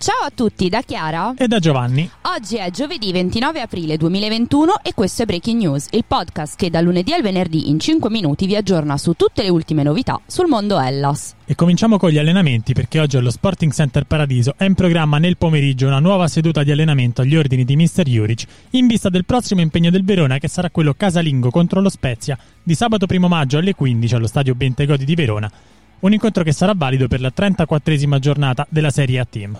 Ciao a tutti da Chiara. E da Giovanni. Oggi è giovedì 29 aprile 2021 e questo è Breaking News, il podcast che da lunedì al venerdì in 5 minuti vi aggiorna su tutte le ultime novità sul mondo Hellas. E cominciamo con gli allenamenti perché oggi allo Sporting Center Paradiso è in programma nel pomeriggio una nuova seduta di allenamento agli ordini di Mr. Juric in vista del prossimo impegno del Verona che sarà quello casalingo contro lo Spezia di sabato 1 maggio alle 15 allo stadio Bentegodi di Verona. Un incontro che sarà valido per la 34esima giornata della Serie A Team.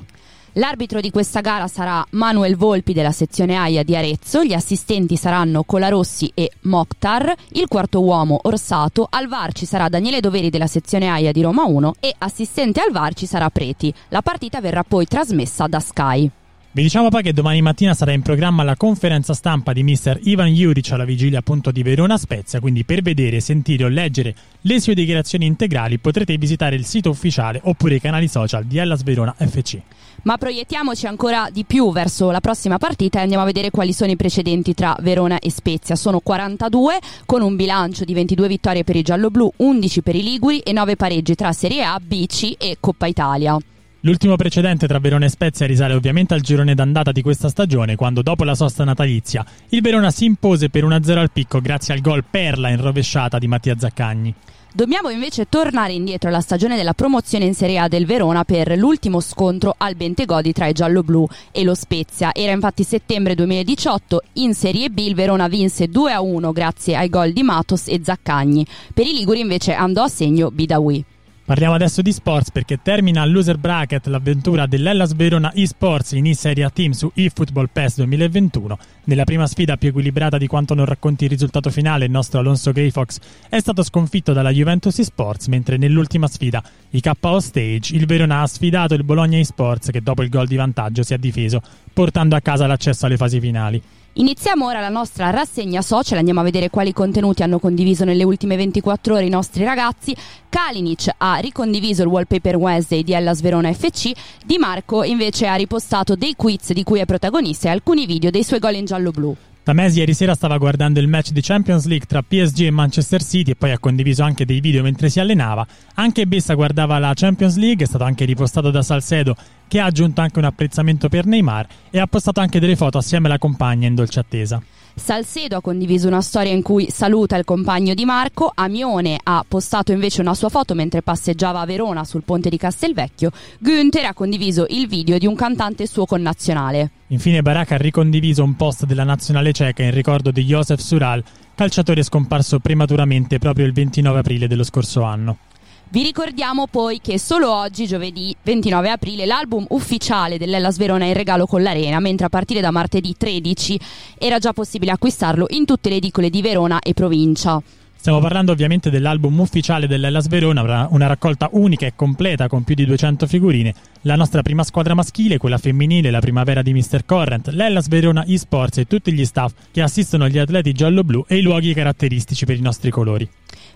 L'arbitro di questa gara sarà Manuel Volpi della sezione AIA di Arezzo, gli assistenti saranno Colarossi e Mokhtar, il quarto uomo Orsato, al VAR ci sarà Daniele Doveri della sezione AIA di Roma 1 e assistente al VAR ci sarà Preti. La partita verrà poi trasmessa da Sky. Vi diciamo poi che domani mattina sarà in programma la conferenza stampa di mister Ivan Juric alla vigilia appunto di Verona Spezia, quindi per vedere, sentire o leggere le sue dichiarazioni integrali potrete visitare il sito ufficiale oppure i canali social di Hellas Verona FC. Ma proiettiamoci ancora di più verso la prossima partita e andiamo a vedere quali sono i precedenti tra Verona e Spezia. Sono 42 con un bilancio di 22 vittorie per i gialloblu, 11 per i liguri e 9 pareggi tra Serie A, BC e Coppa Italia. L'ultimo precedente tra Verona e Spezia risale ovviamente al girone d'andata di questa stagione, quando dopo la sosta natalizia il Verona si impose per 1-0 al picco grazie al gol perla in rovesciata di Mattia Zaccagni. Dobbiamo invece tornare indietro alla stagione della promozione in Serie A del Verona per l'ultimo scontro al Bentegodi tra i gialloblu e lo Spezia. Era infatti settembre 2018, in Serie B il Verona vinse 2-1 grazie ai gol di Matos e Zaccagni. Per i Liguri invece andò a segno Bidawi. Parliamo adesso di sports perché termina loser bracket l'avventura dell'Ellas Verona eSports in e-Serie A Team su eFootball PES 2021. Nella prima sfida più equilibrata di quanto non racconti il risultato finale, il nostro Alonso Greyfox è stato sconfitto dalla Juventus eSports, mentre nell'ultima sfida, i KO Stage, il Verona ha sfidato il Bologna eSports che dopo il gol di vantaggio si è difeso, portando a casa l'accesso alle fasi finali. Iniziamo ora la nostra rassegna social, andiamo a vedere quali contenuti hanno condiviso nelle ultime 24 ore i nostri ragazzi. Kalinic ha ricondiviso il wallpaper Wednesday di Hellas Verona FC, Di Marco invece ha ripostato dei quiz di cui è protagonista e alcuni video dei suoi gol in giallo-blu. Tamesi ieri sera stava guardando il match di Champions League tra PSG e Manchester City e poi ha condiviso anche dei video mentre si allenava. Anche Bessa guardava la Champions League, è stato anche ripostato da Salcedo che ha aggiunto anche un apprezzamento per Neymar e ha postato anche delle foto assieme alla compagna in dolce attesa. Salcedo ha condiviso una storia in cui saluta il compagno di Marco, Amione ha postato invece una sua foto mentre passeggiava a Verona sul ponte di Castelvecchio, Günther ha condiviso il video di un cantante suo connazionale. Infine Barak ha ricondiviso un post della nazionale ceca in ricordo di Josef Sural, calciatore scomparso prematuramente proprio il 29 aprile dello scorso anno. Vi ricordiamo poi che solo oggi, giovedì 29 aprile, l'album ufficiale dell'Ellas Verona è in regalo con l'Arena, mentre a partire da martedì 13 era già possibile acquistarlo in tutte le edicole di Verona e provincia. Stiamo parlando ovviamente dell'album ufficiale dell'Ellas Verona, una raccolta unica e completa con più di 200 figurine. La nostra prima squadra maschile, quella femminile, la primavera di Mr. Corrent, l'Ellas Verona eSports e tutti gli staff che assistono gli atleti giallo-blu e i luoghi caratteristici per i nostri colori.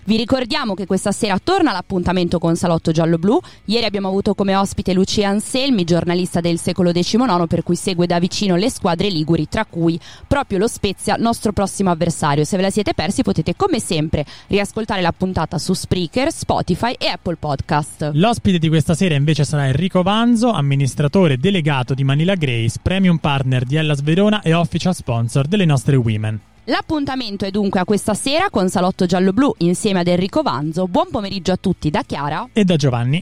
Vi ricordiamo che questa sera torna l'appuntamento con Salotto Giallo-Blu. Ieri abbiamo avuto come ospite Lucia Anselmi, giornalista del secolo XIX, per cui segue da vicino le squadre liguri, tra cui proprio lo Spezia, nostro prossimo avversario. Se ve la siete persi potete come sempre riascoltare la puntata su Spreaker, Spotify e Apple Podcast. L'ospite di questa sera invece sarà Enrico Vanzo, amministratore delegato di Manila Grace, premium partner di Hellas Verona e official sponsor delle nostre Women. L'appuntamento è dunque a questa sera con Salotto Giallo-Blu insieme ad Enrico Vanzo. Buon pomeriggio a tutti da Chiara e da Giovanni.